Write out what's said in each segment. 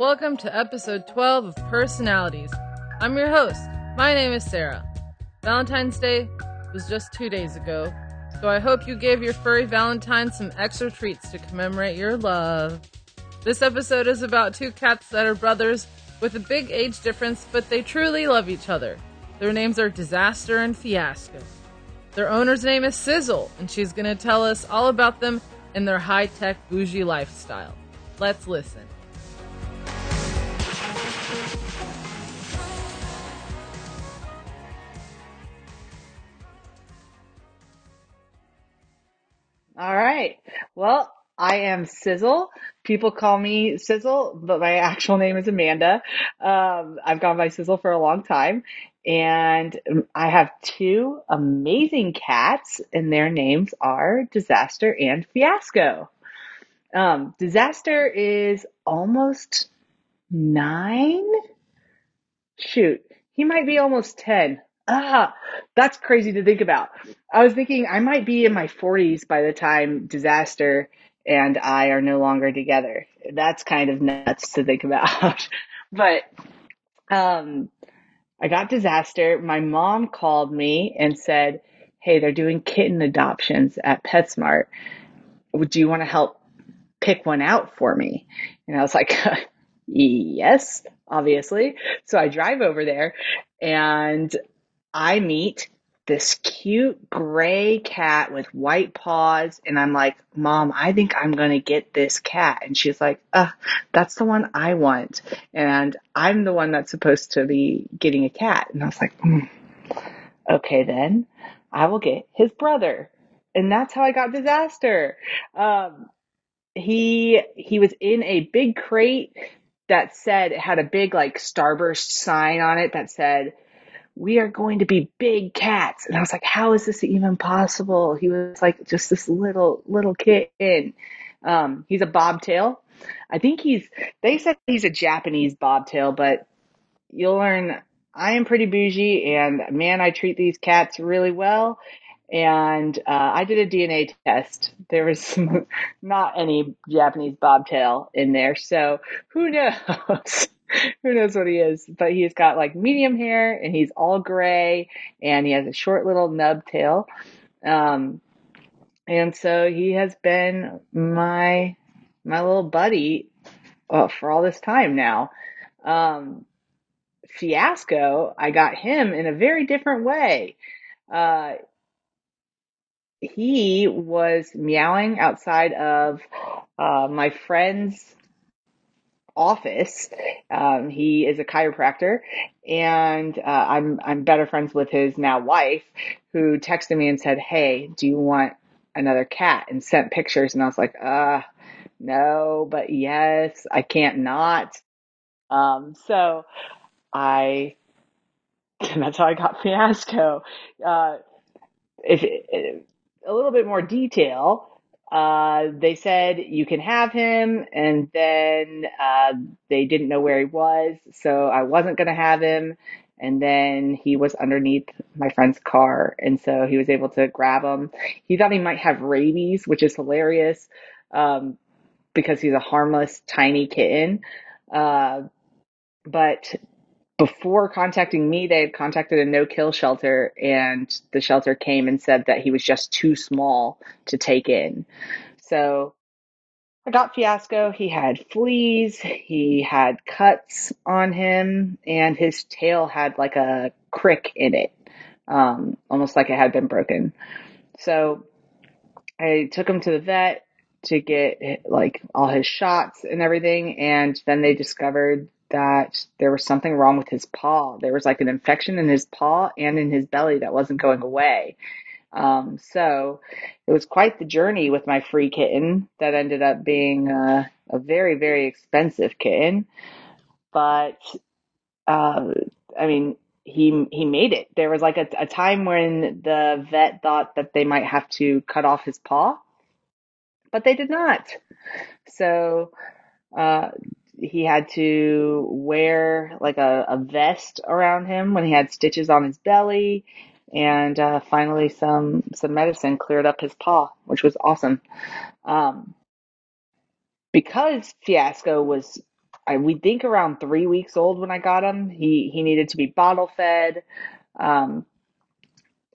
Welcome to episode 12 of Purrsonalities. I'm your host. My name is Sarah. Valentine's Day was just two days ago, so I hope you gave your furry Valentine some extra treats to commemorate your love. This episode is about two cats that are brothers with a big age difference, but they truly love each other. Their names are Disaster and Fiasco. Their owner's name is Sizzle, and she's going to tell us all about them and their high tech bougie lifestyle. Let's listen. All right. Well, I am Sizzle. People call me Sizzle, but my actual name is Amanda. Um, I've gone by Sizzle for a long time. And I have two amazing cats, and their names are Disaster and Fiasco. Um, Disaster is almost nine. Shoot, he might be almost 10. Ah, that's crazy to think about. I was thinking I might be in my 40s by the time Disaster and I are no longer together. That's kind of nuts to think about. but um, I got Disaster. My mom called me and said, Hey, they're doing kitten adoptions at PetSmart. Do you want to help pick one out for me? And I was like, Yes, obviously. So I drive over there and I meet this cute gray cat with white paws and I'm like, "Mom, I think I'm going to get this cat." And she's like, "Uh, that's the one I want." And I'm the one that's supposed to be getting a cat. And I was like, mm, "Okay then. I will get his brother." And that's how I got disaster. Um, he he was in a big crate that said it had a big like starburst sign on it that said we are going to be big cats. And I was like, how is this even possible? He was like just this little, little kitten. Um, he's a bobtail. I think he's, they said he's a Japanese bobtail, but you'll learn I am pretty bougie and man, I treat these cats really well. And uh, I did a DNA test. There was not any Japanese bobtail in there. So who knows? who knows what he is? But he's got like medium hair and he's all gray and he has a short little nub tail. Um, and so he has been my my little buddy uh, for all this time now. Um, fiasco, I got him in a very different way. Uh, he was meowing outside of uh, my friend's office. Um, he is a chiropractor, and uh, I'm I'm better friends with his now wife, who texted me and said, "Hey, do you want another cat?" and sent pictures, and I was like, "Uh, no, but yes, I can't not." Um, so I, and that's how I got Fiasco. Uh, if, if a little bit more detail, uh, they said you can have him, and then uh, they didn't know where he was, so I wasn't going to have him. And then he was underneath my friend's car, and so he was able to grab him. He thought he might have rabies, which is hilarious um, because he's a harmless, tiny kitten. Uh, but before contacting me, they had contacted a no kill shelter, and the shelter came and said that he was just too small to take in. So I got Fiasco. He had fleas, he had cuts on him, and his tail had like a crick in it, um, almost like it had been broken. So I took him to the vet to get like all his shots and everything, and then they discovered that there was something wrong with his paw. There was like an infection in his paw and in his belly that wasn't going away. Um, so it was quite the journey with my free kitten that ended up being uh, a very, very expensive kitten. But, uh, I mean, he he made it. There was like a, a time when the vet thought that they might have to cut off his paw, but they did not. So uh, he had to wear like a, a vest around him when he had stitches on his belly and uh, finally some some medicine cleared up his paw which was awesome um, because fiasco was I, we think around three weeks old when I got him. He he needed to be bottle fed. Um,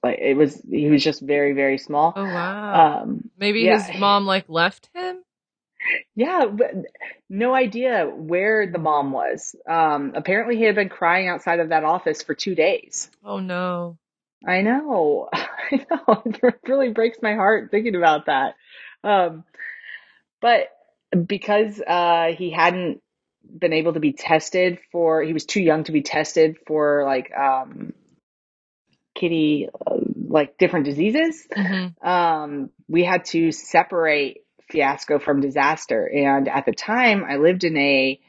like it was he was just very very small. Oh wow. Um, Maybe yeah. his mom like left him. Yeah, but no idea where the mom was. Um, apparently, he had been crying outside of that office for two days. Oh no. I know. I know. It really breaks my heart thinking about that. Um, but because uh, he hadn't been able to be tested for, he was too young to be tested for like um, kitty, uh, like different diseases. hmm Um, we had to separate Fiasco from Disaster, and at the time, I lived in a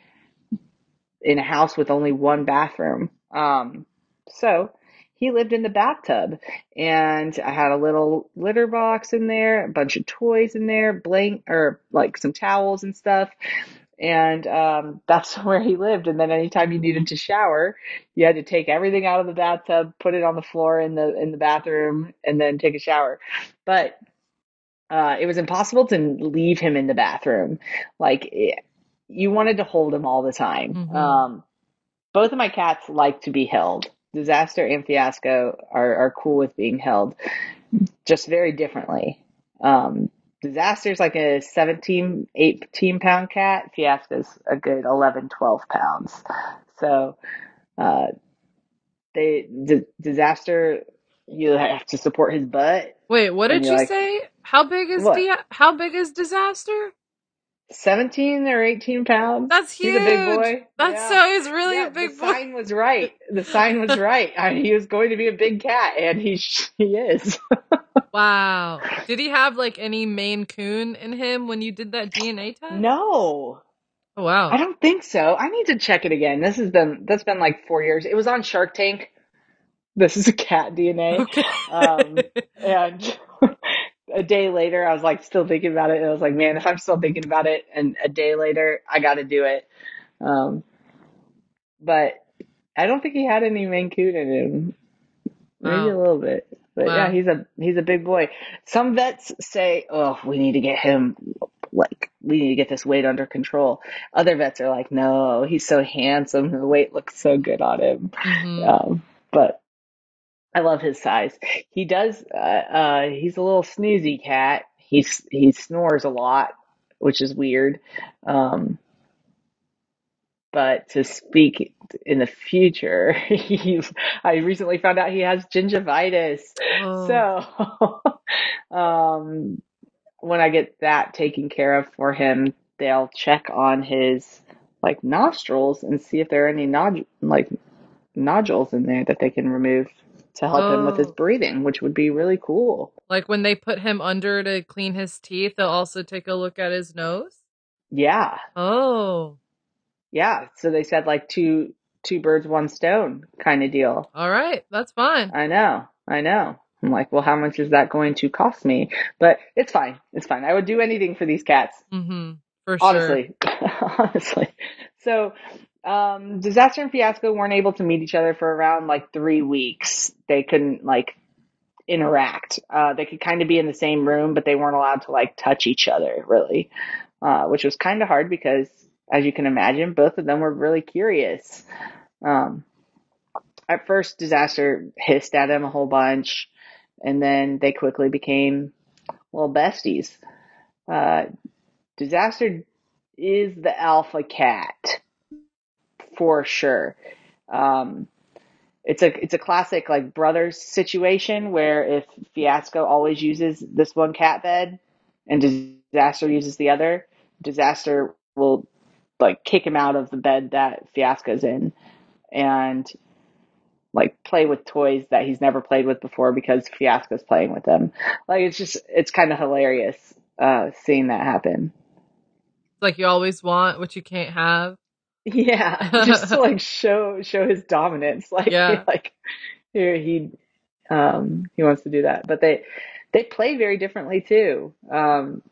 in a house with only one bathroom. Um, so he lived in the bathtub, and I had a little litter box in there, a bunch of toys in there, blank or like some towels and stuff. And um, that's where he lived. And then anytime you needed to shower, you had to take everything out of the bathtub, put it on the floor in the in the bathroom, and then take a shower. But uh, it was impossible to leave him in the bathroom. Like it, you wanted to hold him all the time. Mhm. Um, both of my cats like to be held. Disaster and Fiasco are, are cool with being held, just very differently. Um, Disaster's like a 17, 18 pound cat. Fiasco's a good 11, 12 pounds. So, uh, they, d- Disaster, you have to support his butt. Wait, what did you're like, say? How big is What? How big is disaster? 17 or 18 pounds. That's huge. He's a big boy. That's Yeah. so. He's really yeah, a big the boy. The sign was right. The sign was right. I he was going to be a big cat, and he he is. Wow. Did he have like any Maine Coon in him when you did that DNA test? No, Oh, wow. I don't think so. I need to check it again. This has been that's been like four years. It was on Shark Tank. This is a cat DNA, Okay. um, and a day later, I was like still thinking about it, and I was like, man, if I'm still thinking about it, and a day later, I got to do it. Um, but I don't think he had any Maine Coon in him. Maybe Wow. a little bit. But yeah, he's a he's a big boy. Some vets say, "Oh, we need to get him like we need to get this weight under control." Other vets are like, "No, he's so handsome. The weight looks so good on him." hmm Um, but I love his size. He does. Uh, uh, he's a little snoozy cat. He's he snores a lot, which is weird. Um, but to speak in the future, he's. I recently found out he has gingivitis. Oh. So, um, when I get that taken care of for him, they'll check on his like nostrils and see if there are any nod like nodules in there that they can remove to help him with his Oh. breathing, which would be really cool. Like when they put him under to clean his teeth, they'll also take a look at his nose. Yeah, Oh. yeah. So they said like two two birds, one stone kind of deal. All right. That's fine. I know, I know. I'm like, well, how much is that going to cost me? But it's fine. It's fine. I would do anything for these cats. Mm-hmm. For sure. honestly honestly so um disaster and fiasco weren't able to meet each other for around like three weeks. They couldn't like interact. Uh they could kind of be in the same room but they weren't allowed to like touch each other really. Uh which was kind of hard because as you can imagine both of them were really curious. Um at first disaster hissed at him a whole bunch and then they quickly became little besties. Uh disaster is the alpha cat for sure. Um, it's a it's a classic like brothers situation where if Fiasco always uses this one cat bed and Disaster uses the other, Disaster will like kick him out of the bed that Fiasco's in and like play with toys that he's never played with before because Fiasco's playing with them. Like it's just it's kind of hilarious uh, seeing that happen. Like you always want what you can't have. Yeah, just to like show show his dominance. Like Yeah. like here he um he wants to do that. But they they play very differently too. Um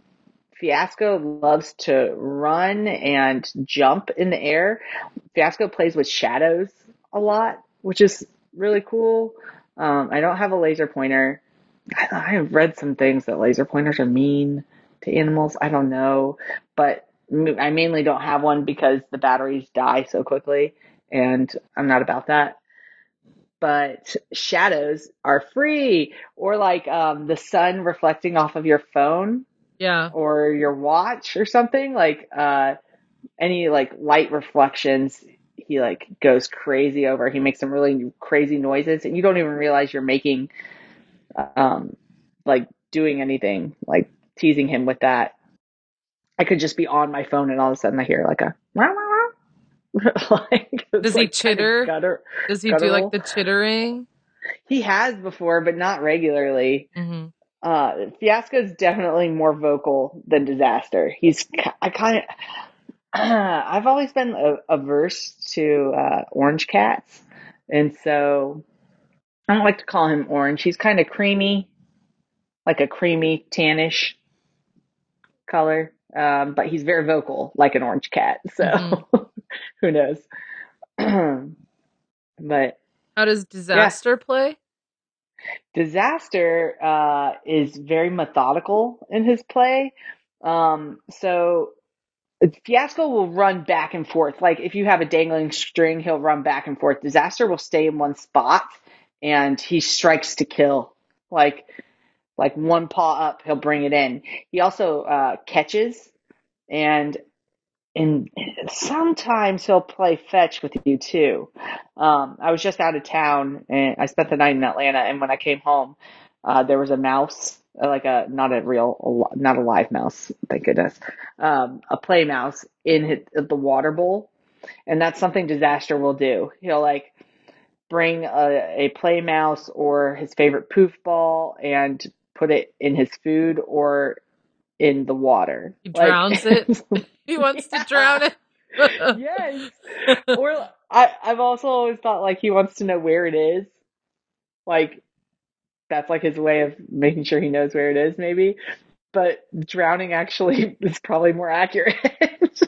Fiasco loves to run and jump in the air. Fiasco plays with shadows a lot, which is really cool. Um I don't have a laser pointer. I, I've read some things that laser pointers are mean to animals. I don't know, but I mainly don't have one because the batteries die so quickly, and I'm not about that. But shadows are free, or like um, the sun reflecting off of your phone Yeah. or your watch or something. Like uh, any like light reflections, he like goes crazy over. He makes some really crazy noises, and you don't even realize you're making, um, like doing anything, like teasing him with that. I could just be on my phone, and all of a sudden I hear like a. "Meow, meow, meow." like, Does he like, kinda chitter? gutter- Does he do like the chittering? He has before, but not regularly. hmm Uh, Fiasco's definitely more vocal than Disaster. He's, I kind of, I've always been a, averse to uh, orange cats, and so I don't like to call him orange. He's kind of creamy, like a creamy tannish color, um, but he's very vocal, like an orange cat. So Mhm. who knows? but How does disaster play? Disaster uh, is very methodical in his play. Um, so Fiasco will run back and forth. Like if you have a dangling string, he'll run back and forth. Disaster will stay in one spot and he strikes to kill. Like like one paw up, he'll bring it in. He also uh, catches and and sometimes he'll play fetch with you too. Um, I was just out of town and I spent the night in Atlanta, and when I came home, uh, there was a mouse, uh, like a not a real, not a live mouse, thank goodness, um, a play mouse in the water bowl, and that's something Disaster will do. He'll like bring a, a play mouse or his favorite poof ball and put it in his food or in the water. He Like- drowns it? He wants Yeah. to drown it. yes. Or I, I've also always thought like he wants to know where it is. Like that's like his way of making sure he knows where it is, maybe. But drowning actually is probably more accurate.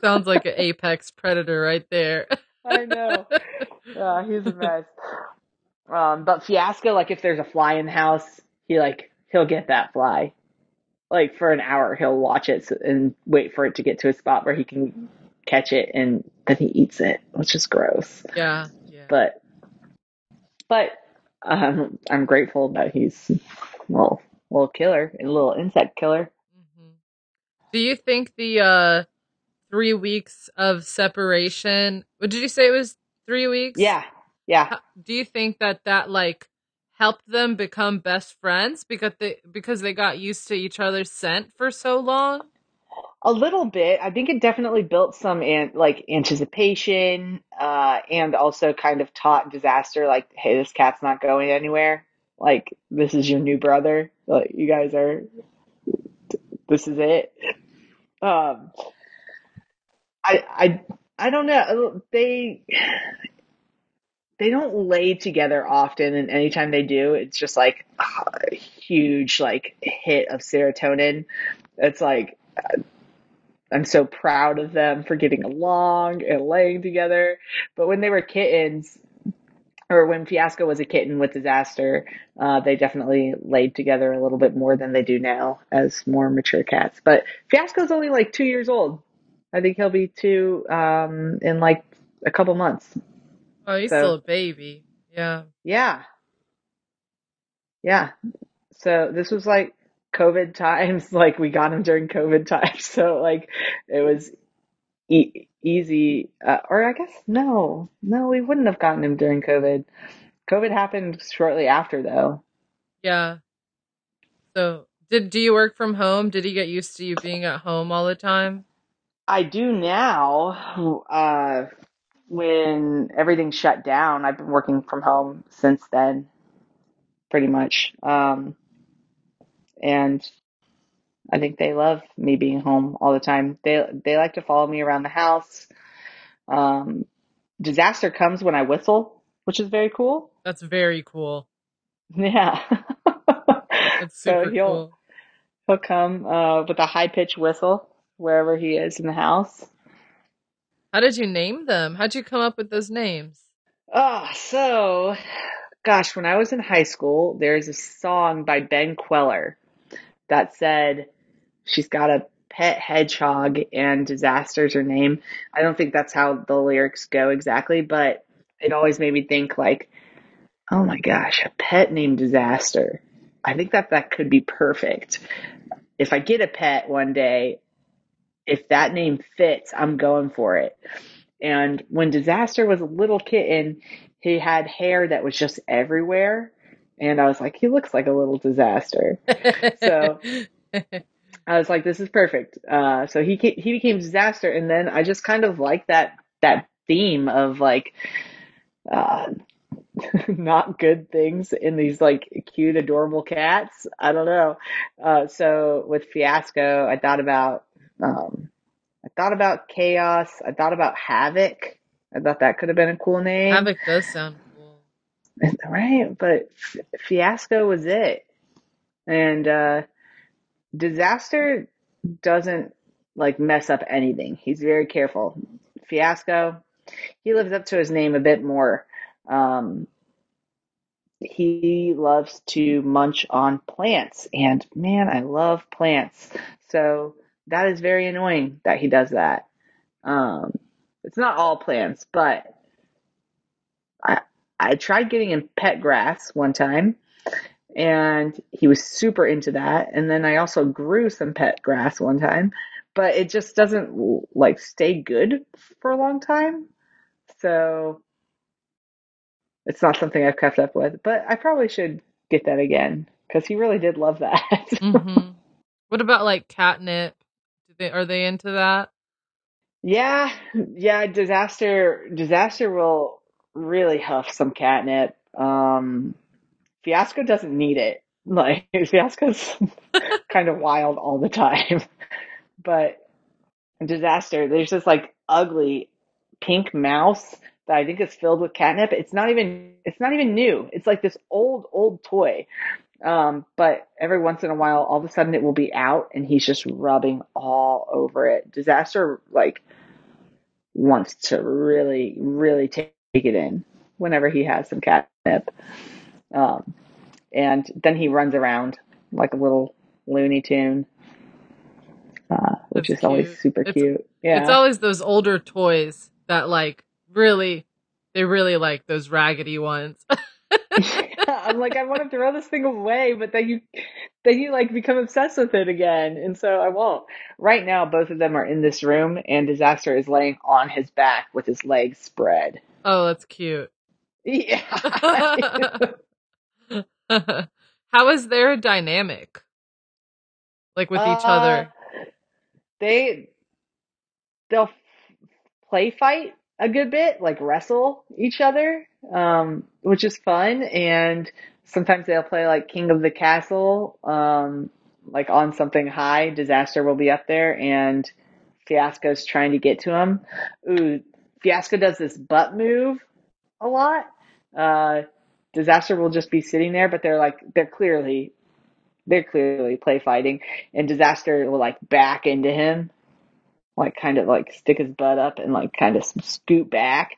Sounds like an apex predator right there. I know. Yeah, he's a mess. Um, but Fiasco, like if there's a fly in the house, he like he'll get that fly. Like for an hour, he'll watch it and wait for it to get to a spot where he can catch it, and then he eats it, which is gross. Yeah, yeah. But but um, I'm grateful that he's well, little little killer, a little insect killer. Mhm. Do you think the uh three weeks of separation? What did you say it was? Three weeks? Yeah, yeah. How- Do you think that that like helped them become best friends because they because they got used to each other's scent for so long? A little bit. I think it definitely built some an, like anticipation, uh, and also kind of taught disaster like, hey, this cat's not going anywhere. Like this is your new brother. Like you guys are. This is it. Um, I I I don't know. They they don't lay together often, and anytime they do, it's just like a huge like hit of serotonin. It's like I'm so proud of them for getting along and laying together. But when they were kittens, or when Fiasco was a kitten with Disaster, uh, they definitely laid together a little bit more than they do now as more mature cats. But Fiasco's only like two years old. I think he'll be two um, in like a couple months. Oh, he's So- still a baby. Yeah. Yeah. Yeah. So this was like COVID times. Like we got him during COVID times. So like it was e- easy. Uh, or I guess no, no, we wouldn't have gotten him during COVID. COVID happened shortly after though. Yeah. So, did do you work from home? Did he get used to you being at home all the time? I do now. Uh, when everything shut down, I've been working from home since then, pretty much. Um, and I think they love me being home all the time. They they like to follow me around the house. Um, disaster comes when I whistle, which is very cool. That's very cool. Yeah. That's so he'll cool. he'll come uh, with a high pitched whistle wherever he is in the house. How did you name them? How'd you come up with those names? Oh, so, gosh, when I was in high school, there's a song by Ben Kweller that said, She's got a pet hedgehog and disaster's her name. I don't think that's how the lyrics go exactly, but it always made me think like, oh my gosh, a pet named disaster. I think that that could be perfect. If I get a pet one day, if that name fits, I'm going for it. And when Disaster was a little kitten, he had hair that was just everywhere. And I was like, he looks like a little disaster. so I was like, this is perfect. Uh, so he he became disaster, and then I just kind of like that that theme of like uh, not good things in these like cute, adorable cats. I don't know. Uh, so with Fiasco, I thought about um, I thought about Chaos. I thought about Havoc. I thought that could have been a cool name. Havoc does sound cool. Right, but F- Fiasco was it. And uh, Disaster doesn't like mess up anything. He's very careful. Fiasco, he lives up to his name a bit more. Um, he loves to munch on plants, and man, I love plants. So that is very annoying that he does that. Um, it's not all plants, but I I tried getting him pet grass one time, and he was super into that. And then I also grew some pet grass one time, but it just doesn't like stay good for a long time. So it's not something I've kept up with, but I probably should get that again because he really did love that. hmm What about like catnip? They are they into that? yeah, yeah. Disaster, disaster will really huff some catnip. Um, Fiasco doesn't need it. Like Fiasco's kind of wild all the time, but disaster. There's this like ugly pink mouse that I think is filled with catnip. It's not even it's not even new. It's like this old old toy. Um, but every once in a while, all of a sudden it will be out, and he's just rubbing all over it. Disaster like wants to really really take it in whenever he has some catnip. Um, and then he runs around like a little Looney Tune, uh, which That's is always super It's cute. Yeah. it's always those older toys that like really they really like those raggedy ones. I'm like, I want to throw this thing away, but then you, then you like become obsessed with it again, and so I won't. Right now, both of them are in this room, and Disaster is laying on his back with his legs spread. oh, that's cute. Yeah, How is their dynamic? Like with each Uh, other? they they'll play fight a good bit, like wrestle each other, um, which is fun. And sometimes they'll play like King of the Castle, um, like on something high. Disaster will be up there, and Fiasco's trying to get to him. Ooh, Fiasco does this butt move a lot. Uh, Disaster will just be sitting there, but they're like they're clearly they're clearly play fighting, and Disaster will like back into him like kind of like stick his butt up and like kind of scoot back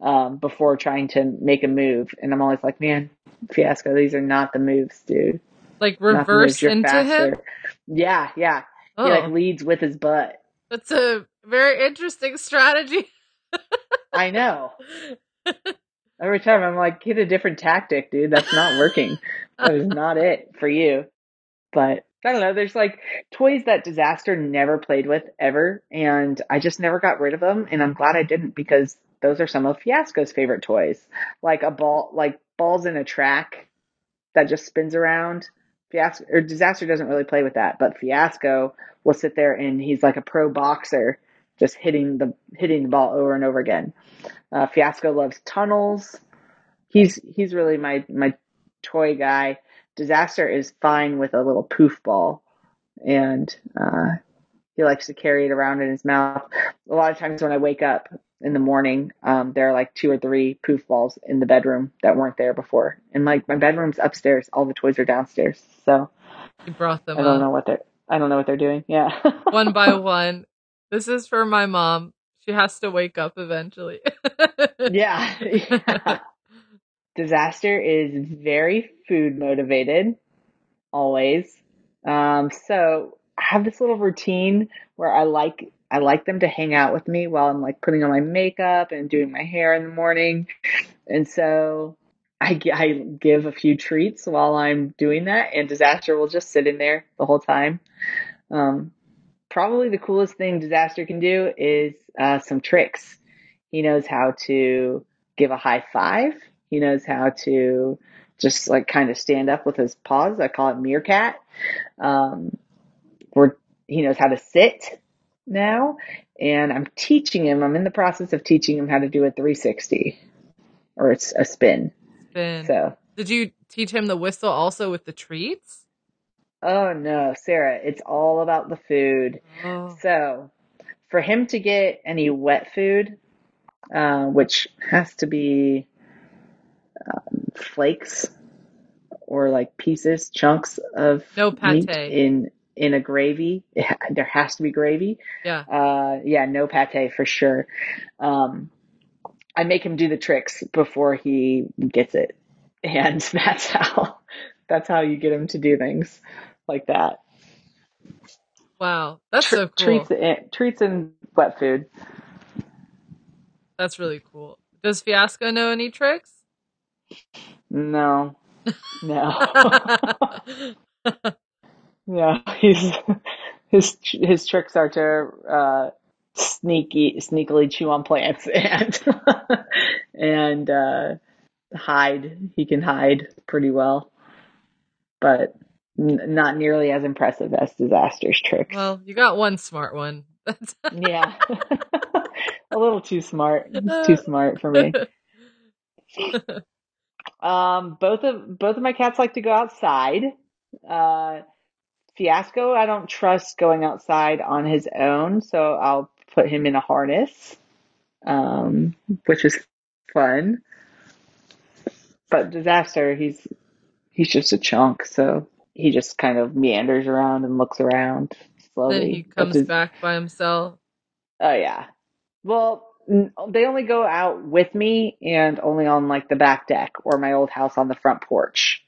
um, before trying to make a move. And I'm always like, man, Fiasco, these are not the moves, dude. Like reverse into him? faster. Yeah, yeah. He like Oh, leads with his butt. that's a very interesting strategy. I know. Every time I'm like, get a different tactic, dude. That's not working. that is not it for you. But I don't know. There's like toys that Disaster never played with ever, and I just never got rid of them. And I'm glad I didn't because those are some of Fiasco's favorite toys, like a ball, like balls in a track that just spins around. Fiasco or Disaster doesn't really play with that, but Fiasco will sit there and he's like a pro boxer, just hitting the hitting the ball over and over again. Uh, Fiasco loves tunnels. He's he's really my my toy guy. Disaster is fine with a little poof ball, and uh, he likes to carry it around in his mouth. A lot of times when I wake up in the morning, um, there are like two or three poof balls in the bedroom that weren't there before, and like my bedroom's upstairs. All the toys are downstairs, so You brought them I don't up know what they're I don't know what they're doing. Yeah, one by one. This is for my mom. She has to wake up eventually. yeah. yeah. Disaster is very food motivated, always. Um, so I have this little routine where I like I like them to hang out with me while I'm like putting on my makeup and doing my hair in the morning. And so I, I give a few treats while I'm doing that, and Disaster will just sit in there the whole time. Um, probably the coolest thing Disaster can do is uh, some tricks. He knows how to give a high five. He knows how to just like kind of stand up with his paws. I call it meerkat. Um, he knows how to sit now, and I'm teaching him. I'm in the process of teaching him how to do a 360 or it's a spin. Spin. So, Did you teach him the whistle also with the treats? oh no, Sarah, it's all about the food. Oh. So, for him to get any wet food, uh, which has to be um, flakes or like pieces, chunks of No meat pate. in in a gravy, there has to be gravy. Yeah. Uh, yeah, no pate for sure. Um, I make him do the tricks before he gets it, and that's how that's how you get him to do things like that. Wow. That's Tr- so cool. Treats and treats and wet food. That's really cool. Does Fiasco know any tricks? No, no, yeah, He's his his tricks are to uh, sneaky sneakily chew on plants and and uh, hide. He can hide pretty well, but n- not nearly as impressive as Disaster's tricks. well, you got one smart one. Yeah, a little too smart. Too smart for me. Um, both of both of my cats like to go outside. Uh, Fiasco, I don't trust going outside on his own, so I'll put him in a harness, um, which is fun. But Disaster, he's he's just a chunk, so he just kind of meanders around and looks around slowly. then he comes his- back by himself. Oh yeah. Well, they only go out with me and only on like the back deck or my old house on the front porch.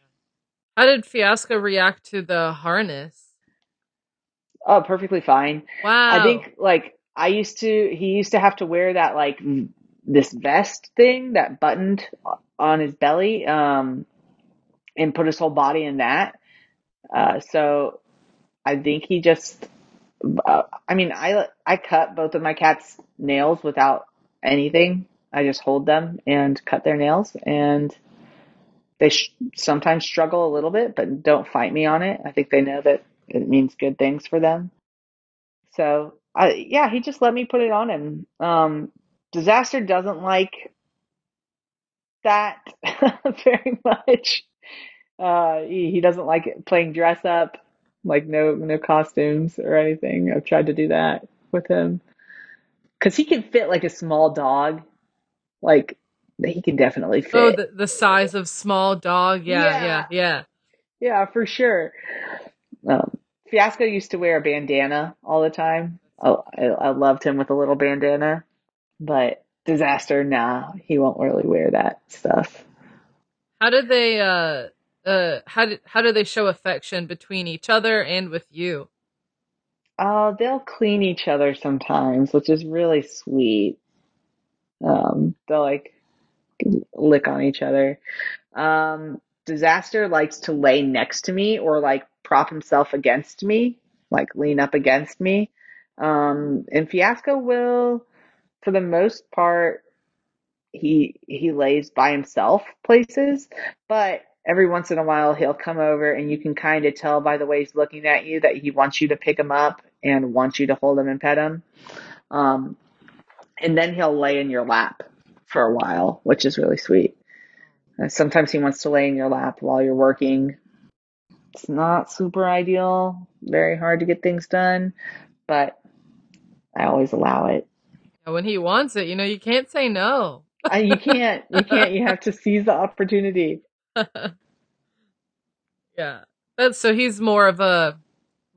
How did Fiasco react to the harness? Oh, perfectly fine. Wow. I think like I used to he used to have to wear that like this vest thing that buttoned on his belly um and put his whole body in that. Uh so I think he just uh, I mean I I cut both of my cats nails without anything. I just hold them and cut their nails and they sh- sometimes struggle a little bit but don't fight me on it. I think they know that it means good things for them. So I yeah, he just let me put it on him. Um, Disaster doesn't like that very much. Uh, he, he doesn't like it playing dress up, like no no costumes or anything. I've tried to do that with him because he can fit like a small dog. Like he can definitely fit. oh, the, the size of small dog. Yeah, Yeah. yeah, yeah. Yeah, for sure. Um, Fiasco used to wear a bandana all the time. Oh, I, I loved him with a little bandana, but Disaster, nah, he won't really wear that stuff. How did they uh uh how do, how do they show affection between each other and with you? Oh, they'll clean each other sometimes, which is really sweet. Um, they'll like lick on each other. Um, Disaster likes to lay next to me or like prop himself against me, like lean up against me. Um, and Fiasco will, for the most part, he he lays by himself places, but every once in a while he'll come over and you can kind of tell by the way he's looking at you that he wants you to pick him up and wants you to hold him and pet him. Um, and then he'll lay in your lap for a while, which is really sweet. Uh, sometimes he wants to lay in your lap while you're working. It's not super ideal, very hard to get things done, but I always allow it. When he wants it, you know, you can't say no. I, you can't, you can't, you have to seize the opportunity. yeah. That's so he's more of a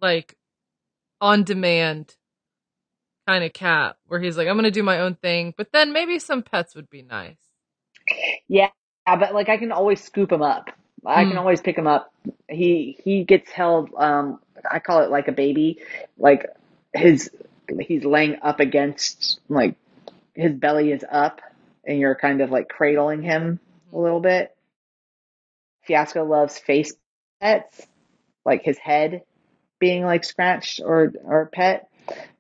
like on demand kind of cat where he's like, I'm gonna do my own thing, but then maybe some pets would be nice. Yeah, but like I can always scoop him up I can Hmm. always pick him up. He he gets held. Um, I call it like a baby. Like his he's laying up against like his belly is up, and you're kind of like cradling him a little bit. Fiasco loves face pets, like his head being like scratched or or pet,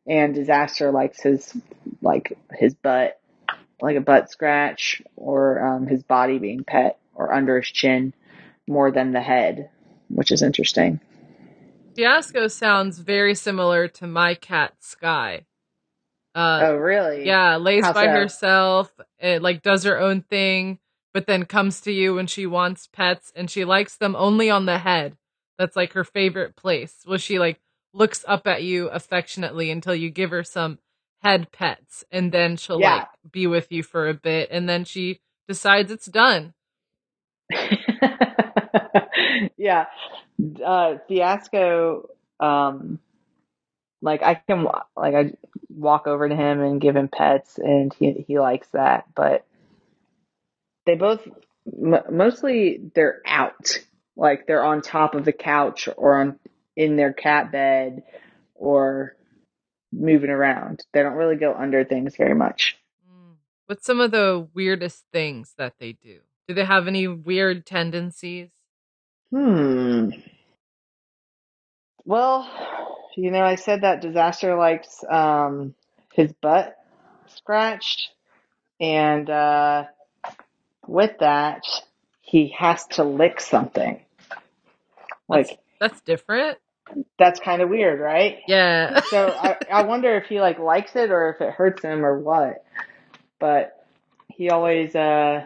and Disaster likes his like his butt, like a butt scratch, or um, his body being pet or under his chin more than the head, which is interesting. Fiasco sounds very similar to my cat Sky. Uh, Oh, really? yeah, lays How by so? herself, it, like does her own thing, but then comes to you when she wants pets, and she likes them only on the head. That's like her favorite place. Well, she like looks up at you affectionately until you give her some head pets, and then she'll Yeah. like be with you for a bit, and then she decides it's done. yeah. Uh, Fiasco, um, like I can, like I walk over to him and give him pets and he, he likes that, but they both, m- mostly they're out. Like they're on top of the couch or on, in their cat bed or moving around. They don't really go under things very much. Mm. What's some of the weirdest things that they do? Do they have any weird tendencies? Hmm. Well, you know, I said that disaster likes um his butt scratched, and uh with that, he has to lick something. Like that's different. that's kind of weird, right? Yeah. So I I wonder if he like likes it or if it hurts him or what. But he always uh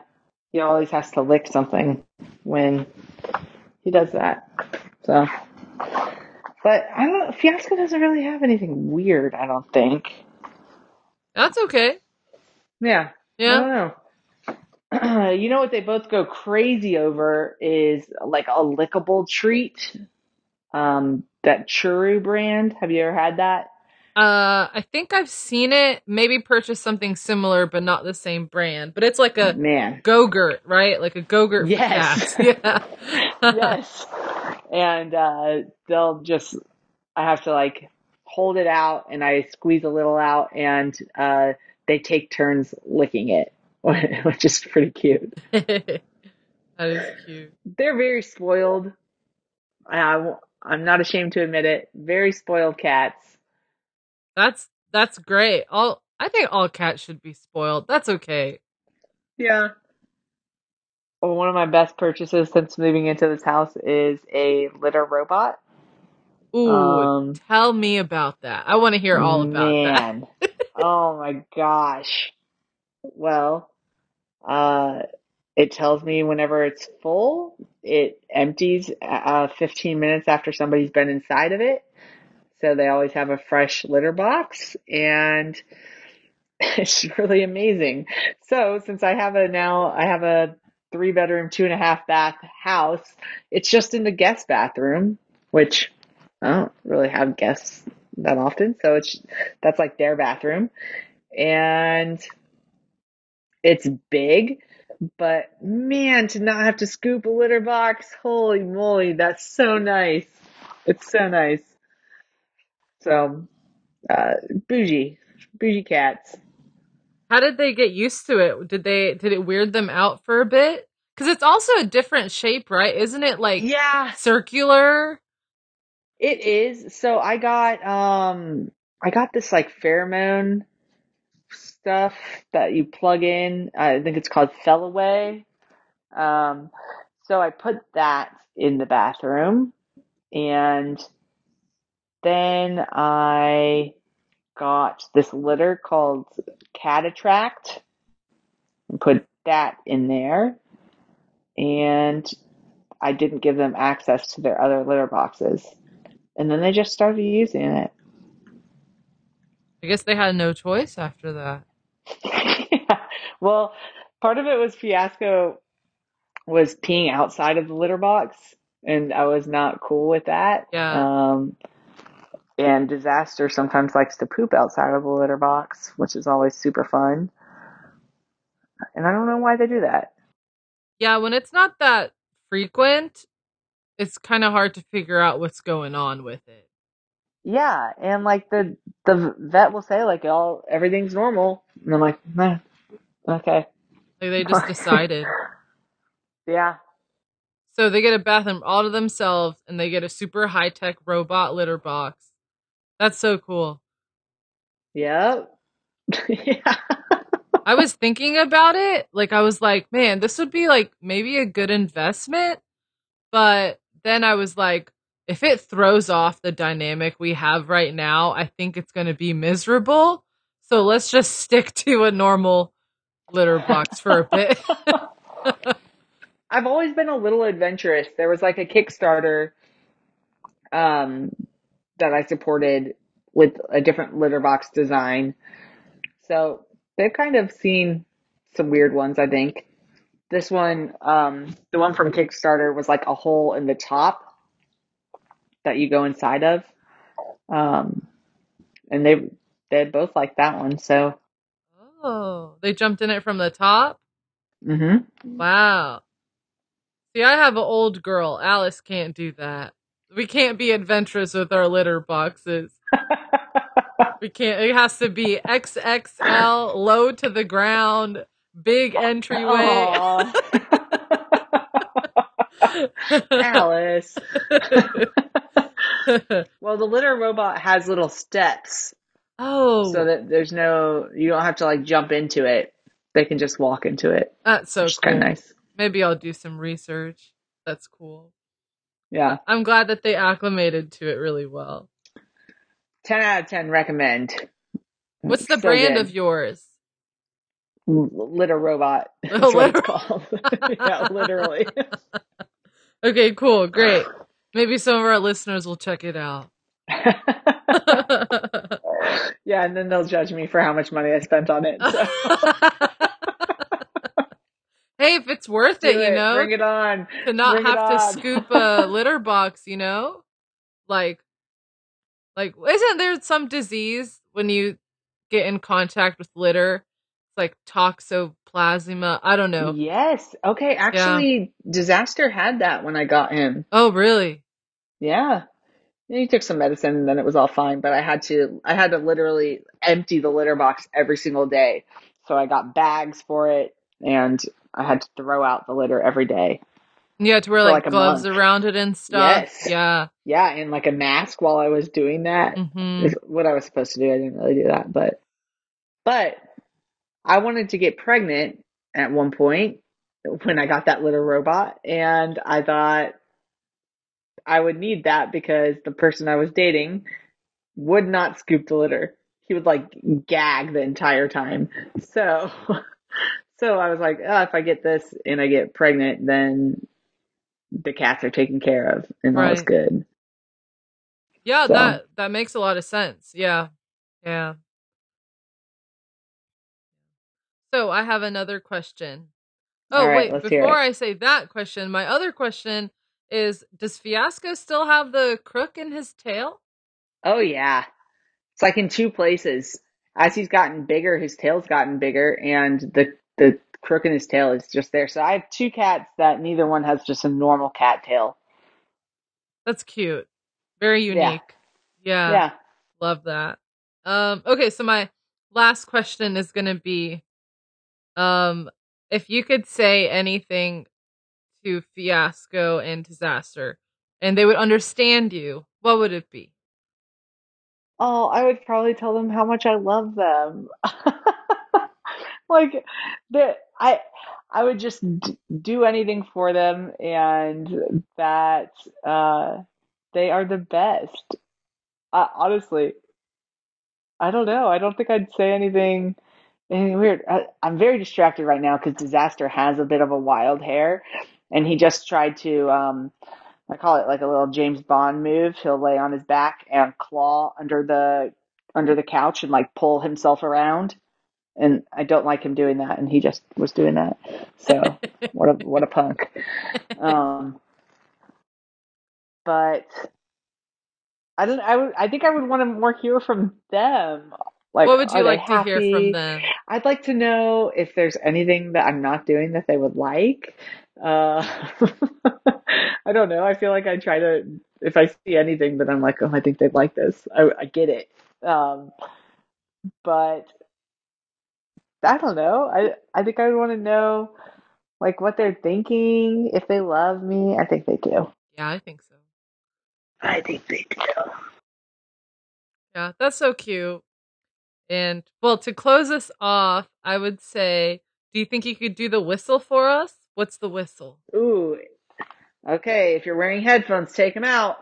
he always has to lick something when he does that. So but I don't Fiasco doesn't really have anything weird, I don't think. that's okay. Yeah. Yeah. I don't know. you know what they both go crazy over is like a lickable treat. Um, that Churu brand. Have you ever had that? Uh, I think I've seen it. Maybe purchased something similar, but not the same brand. But it's like a Man. Go-Gurt, right? Like a Go-Gurt Yes. Yeah. yes. And uh, they'll just, I have to like hold it out and I squeeze a little out and uh, they take turns licking it, which is pretty cute. that is cute. They're very spoiled. I, I'm not ashamed to admit it. Very spoiled cats. That's that's great. All I think all cats should be spoiled. That's okay. Yeah. Well, one of my best purchases since moving into this house is a litter robot. Ooh, Um, tell me about that. I want to hear all about that. Oh my gosh. Well, uh, it tells me whenever it's full, it empties uh, 15 minutes after somebody's been inside of it. So they always have a fresh litter box and it's really amazing. So since I have a now, I have a three bedroom, two and a half bath house, it's just in the guest bathroom, which I don't really have guests that often. So it's, that's like their bathroom and it's big, but man, to not have to scoop a litter box, holy moly, that's so nice. It's so nice. So, uh, bougie, bougie cats. How did they get used to it? Did they did it weird them out for a bit? Because it's also a different shape, right? Isn't it like Yeah, circular? it is. So I got, um, I got this like pheromone stuff that you plug in. I think it's called Feliway. Um, so I put that in the bathroom and then I got this litter called Cat Attract and put that in there. And I didn't give them access to their other litter boxes. And then they just started using it. I guess they had no choice after that. Yeah. Well, part of it was Fiasco was peeing outside of the litter box, and I was not cool with that. Yeah. Um, and Disaster sometimes likes to poop outside of the litter box, which is always super fun. And I don't know why they do that. Yeah, when it's not that frequent, it's kind of hard to figure out what's going on with it. Yeah, and like the the vet will say like all everything's normal, and I'm like, nah, okay. Like they just decided. Yeah. So they get a bathroom all to themselves and they get a super high tech robot litter box. That's so cool. Yep. yeah. I was thinking about it. Like, I was like, man, this would be like maybe a good investment. But then I was like, if it throws off the dynamic we have right now, I think it's going to be miserable. So let's just stick to a normal litter box for a bit. I've always been a little adventurous. There was like a Kickstarter um, that I supported with a different litter box design. So they've kind of seen some weird ones, I think. This one, um, the one from Kickstarter was like a hole in the top that you go inside of. Um, and they they both like that one. So, oh, they jumped in it from the top. mm-hmm. Wow. See, I have an old girl. Alice can't do that. We can't be adventurous with our litter boxes. we can't. It has to be XXL, low to the ground, big entryway. Alice. well, the litter robot has little steps. Oh. So that there's no, you don't have to like jump into it. They can just walk into it. That's so cool. kind of nice. Maybe I'll do some research. That's cool. Yeah. I'm glad that they acclimated to it really well. 10 out of 10 recommend. What's the So brand good. of yours? Litter robot. That's Oh, what it's called. yeah, literally. Okay, cool, great. Maybe some of our listeners will check it out. yeah, and then they'll judge me for how much money I spent on it. So. hey, if it's worth Do it, you know, Bring it on. to not bring have to scoop a litter box, you know, like, like isn't there some disease when you get in contact with litter? It's like toxoplasma. I don't know. Yes. Okay. Actually, Disaster had that when I got him. Oh, really? Yeah. He took some medicine and then it was all fine, but I had to I had to literally empty the litter box every single day. So I got bags for it and I had to throw out the litter every day. You had to wear For like, like a gloves month. around it and stuff. Yes. Yeah. Yeah, and like a mask while I was doing that hmm is what I was supposed to do. I didn't really do that, but but I wanted to get pregnant at one point when I got that little robot and I thought I would need that because the person I was dating would not scoop the litter. He would like gag the entire time. So so I was like, oh, if I get this and I get pregnant, then the cats are taken care of and all is Right. good. Yeah, So- that that makes a lot of sense. Yeah. Yeah. So I have another question. Oh right, wait, before. I say that question, my other question is does Fiasco still have the crook in his tail? Oh yeah. It's like in two places. As he's gotten bigger, his tail's gotten bigger and the the crook in his tail is just there. So I have two cats that neither one has just a normal cat tail. That's cute. Very Yeah. unique. Yeah. yeah. Love that. Um okay, so my last question is going to be um if you could say anything to Fiasco and Disaster and they would understand you, what would it be? Oh, I would probably tell them how much I love them. like that I I would just d- do anything for them and that uh they are the best. Uh, honestly, I don't know. I don't think I'd say anything anything weird. I, I'm very distracted right now because Disaster has a bit of a wild hair and he just tried to um I call it like a little James Bond move. He'll lay on his back and claw under the under the couch and like pull himself around. And I don't like him doing that, and he just was doing that. So what a what a punk. Um, but I don't. I would. I think I would want to more hear from them. Like, what would you like to hear from them? I'd like to know if there's anything that I'm not doing that they would like, Uh, I don't know. I feel like I try to, if I see anything that I'm like, oh, I think they'd like this. I, I get it. Um, but I don't know. I I think I would want to know like what they're thinking, if they love me. I think they do. Yeah, I think so. I think they do. Yeah, that's so cute. And well, to close us off, I would say, do you think you could do the whistle for us? What's the whistle? Ooh. Okay, if you're wearing headphones, take them out.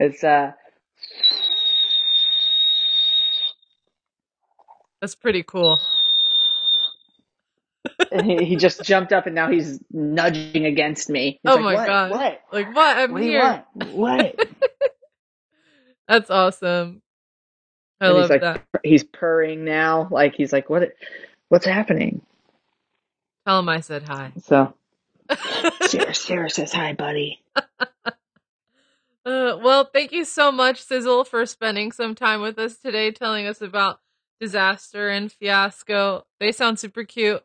It's uh That's pretty cool. he, just jumped up and now he's nudging against me. He's oh like, my what? god. What? Like what? I'm What here. What? That's awesome. I And love he's like that. he's purring now. Like he's like, what what's happening? Tell him I said hi. So Sarah, Sarah says hi, buddy. Uh, well, thank you so much, Sizzle, for spending some time with us today, telling us about disaster and fiasco. They sound super cute.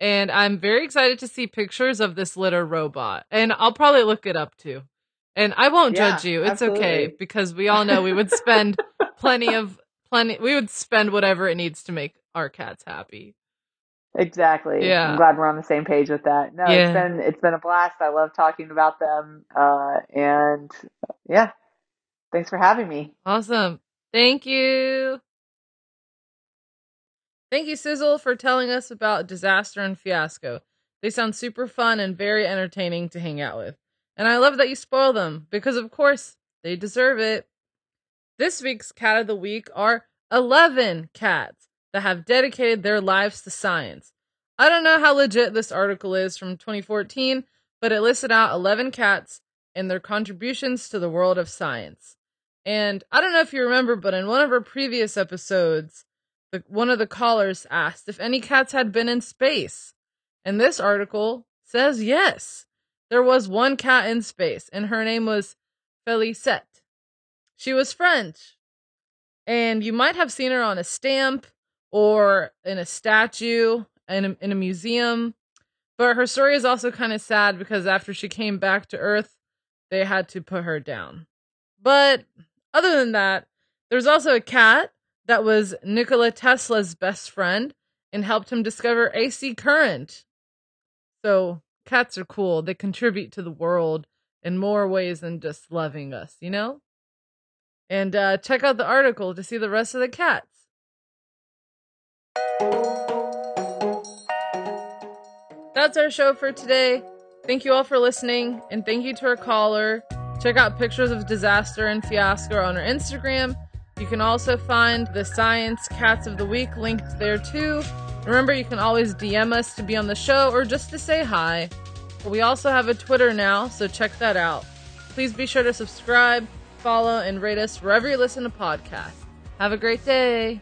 And I'm very excited to see pictures of this litter robot. And I'll probably look it up too. And I won't Yeah, judge you. It's okay because we all know we would spend plenty of plenty we would spend whatever it needs to make our cats happy. Exactly. Yeah. I'm glad we're on the same page with that. No, Yeah. it's been it's been a blast. I love talking about them. Uh, and yeah, thanks for having me. Awesome. Thank you. Thank you, Sizzle, for telling us about Disaster and Fiasco. They sound super fun and very entertaining to hang out with. And I love that you spoil them, because of course, they deserve it. This week's Cat of the Week are 11 cats that have dedicated their lives to science. I don't know how legit this article is from 2014, but it listed out 11 cats and their contributions to the world of science. And I don't know if you remember, but in one of our previous episodes, the, one of the callers asked if any cats had been in space. And this article says yes. There was one cat in space, and her name was Felicette. She was French. And you might have seen her on a stamp or in a statue in a, in a museum. But her story is also kind of sad because after she came back to Earth, they had to put her down. But other than that, there's also a cat that was Nikola Tesla's best friend and helped him discover AC current. So cats are cool. They contribute to the world in more ways than just loving us, you know? And uh, check out the article to see the rest of the cats. That's our show for today. Thank you all for listening, and thank you to our caller. Check out pictures of disaster and fiasco on our Instagram. You can also find the Science Cats of the Week linked there too. Remember, you can always DM us to be on the show or just to say hi. We also have a Twitter now, so check that out. Please be sure to subscribe, follow, and rate us wherever you listen to podcasts. Have a great day.